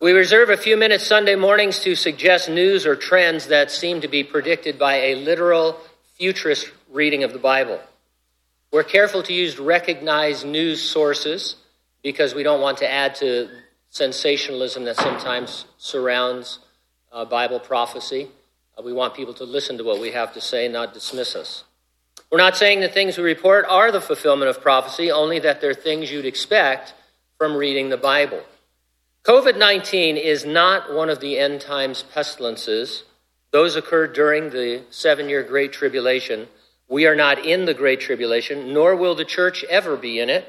We reserve a few minutes Sunday mornings to suggest news or trends that seem to be predicted by a literal futurist reading of the Bible. We're careful to use recognized news sources because we don't want to add to sensationalism that sometimes surrounds uh, Bible prophecy. Uh, we want people to listen to what we have to say, not dismiss us. We're not saying the things we report are the fulfillment of prophecy, only that they're things you'd expect from reading the Bible. COVID 19 is not one of the end times pestilences. Those occurred during the seven year Great Tribulation. We are not in the Great Tribulation, nor will the church ever be in it.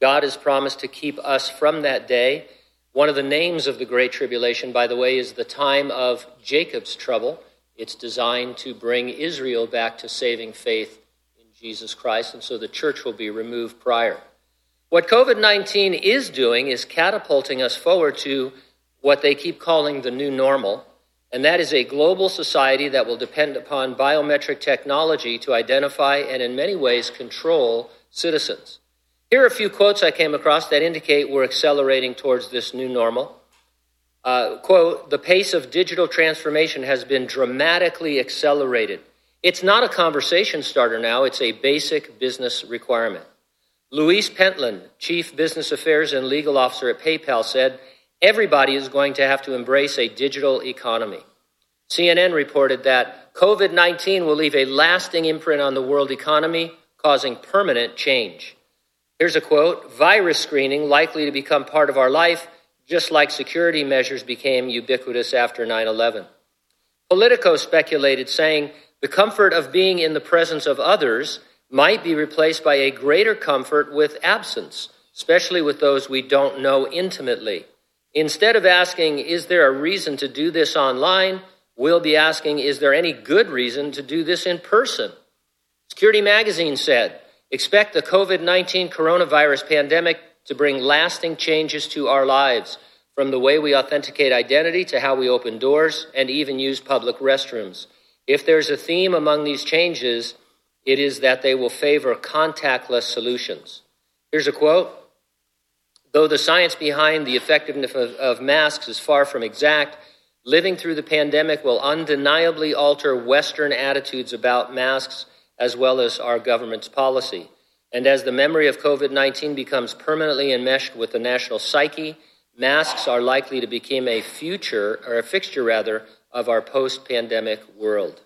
God has promised to keep us from that day. One of the names of the Great Tribulation, by the way, is the time of Jacob's trouble. It's designed to bring Israel back to saving faith in Jesus Christ, and so the church will be removed prior. What COVID 19 is doing is catapulting us forward to what they keep calling the new normal, and that is a global society that will depend upon biometric technology to identify and, in many ways, control citizens. Here are a few quotes I came across that indicate we're accelerating towards this new normal. Uh, quote, the pace of digital transformation has been dramatically accelerated. It's not a conversation starter now, it's a basic business requirement. Louise Pentland, Chief Business Affairs and Legal Officer at PayPal, said everybody is going to have to embrace a digital economy. CNN reported that COVID 19 will leave a lasting imprint on the world economy, causing permanent change. Here's a quote Virus screening likely to become part of our life, just like security measures became ubiquitous after 9 11. Politico speculated, saying, The comfort of being in the presence of others might be replaced by a greater comfort with absence, especially with those we don't know intimately. Instead of asking, is there a reason to do this online? We'll be asking, is there any good reason to do this in person? Security Magazine said, expect the COVID 19 coronavirus pandemic to bring lasting changes to our lives, from the way we authenticate identity to how we open doors and even use public restrooms. If there's a theme among these changes, it is that they will favor contactless solutions. Here's a quote Though the science behind the effectiveness of, of, masks is far from exact, living through the pandemic will undeniably alter Western attitudes about masks as well as our government's policy. And as the memory of COVID 19 becomes permanently enmeshed with the national psyche, masks are likely to become a future, or a fixture rather, of our post pandemic world.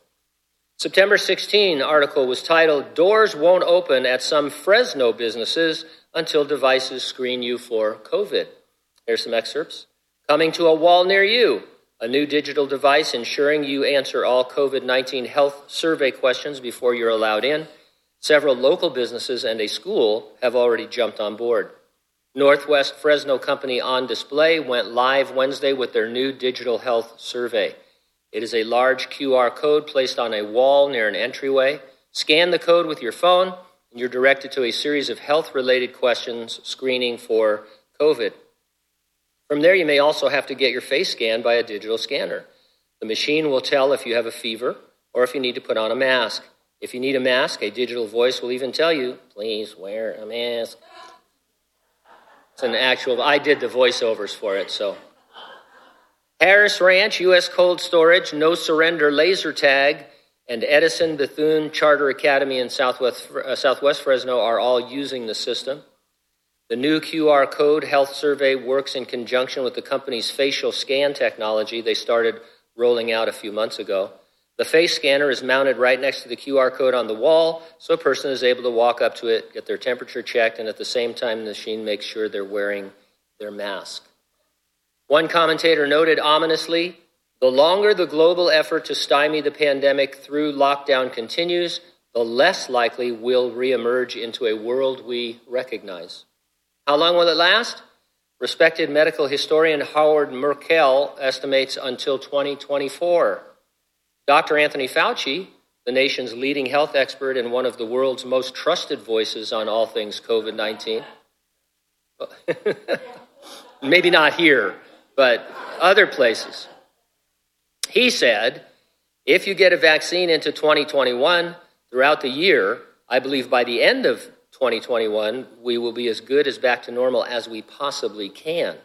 September 16 article was titled Doors Won't Open at Some Fresno Businesses Until Devices Screen You for COVID. Here's some excerpts. Coming to a wall near you, a new digital device ensuring you answer all COVID 19 health survey questions before you're allowed in. Several local businesses and a school have already jumped on board. Northwest Fresno Company on display went live Wednesday with their new digital health survey. It is a large QR code placed on a wall near an entryway. Scan the code with your phone, and you're directed to a series of health related questions screening for COVID. From there, you may also have to get your face scanned by a digital scanner. The machine will tell if you have a fever or if you need to put on a mask. If you need a mask, a digital voice will even tell you, please wear a mask. It's an actual, I did the voiceovers for it, so Harris Ranch, U.S. Cold Storage, No Surrender Laser Tag, and Edison Bethune Charter Academy in Southwest, uh, Southwest Fresno are all using the system. The new QR code health survey works in conjunction with the company's facial scan technology they started rolling out a few months ago. The face scanner is mounted right next to the QR code on the wall, so a person is able to walk up to it, get their temperature checked, and at the same time, the machine makes sure they're wearing their mask. One commentator noted ominously the longer the global effort to stymie the pandemic through lockdown continues, the less likely we'll reemerge into a world we recognize. How long will it last? Respected medical historian Howard Markel estimates until 2024. Dr. Anthony Fauci, the nation's leading health expert and one of the world's most trusted voices on all things COVID 19, maybe not here, but other places. He said, if you get a vaccine into 2021 throughout the year, I believe by the end of 2021, we will be as good as back to normal as we possibly can.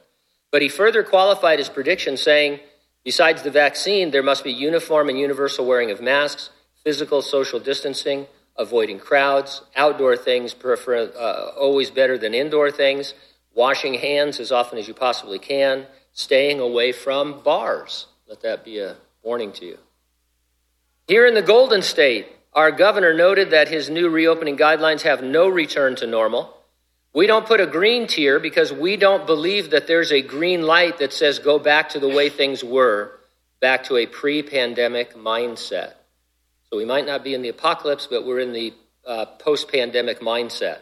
But he further qualified his prediction, saying, Besides the vaccine, there must be uniform and universal wearing of masks, physical social distancing, avoiding crowds, outdoor things, prefer, uh, always better than indoor things, washing hands as often as you possibly can, staying away from bars. Let that be a warning to you. Here in the Golden State, our governor noted that his new reopening guidelines have no return to normal. We don't put a green tier because we don't believe that there's a green light that says go back to the way things were, back to a pre pandemic mindset. So we might not be in the apocalypse, but we're in the uh, post pandemic mindset.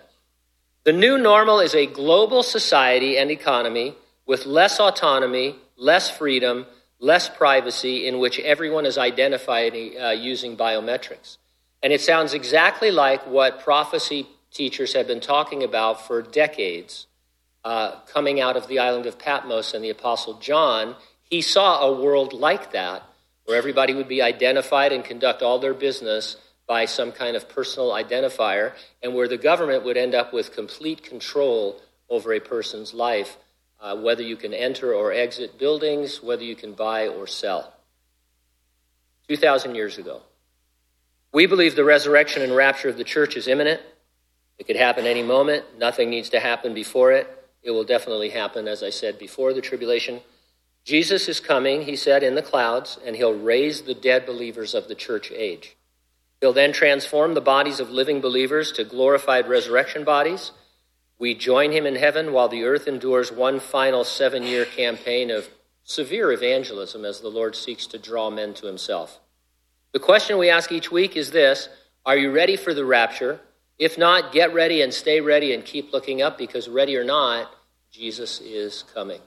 The new normal is a global society and economy with less autonomy, less freedom, less privacy, in which everyone is identified uh, using biometrics. And it sounds exactly like what prophecy teachers have been talking about for decades, uh, coming out of the island of Patmos and the Apostle John. He saw a world like that where everybody would be identified and conduct all their business by some kind of personal identifier, and where the government would end up with complete control over a person's life, uh, whether you can enter or exit buildings, whether you can buy or sell. 2,000 years ago. We believe the resurrection and rapture of the church is imminent. It could happen any moment. Nothing needs to happen before it. It will definitely happen, as I said, before the tribulation. Jesus is coming, he said, in the clouds, and he'll raise the dead believers of the church age. He'll then transform the bodies of living believers to glorified resurrection bodies. We join him in heaven while the earth endures one final seven year campaign of severe evangelism as the Lord seeks to draw men to himself. The question we ask each week is this Are you ready for the rapture? If not, get ready and stay ready and keep looking up because, ready or not, Jesus is coming.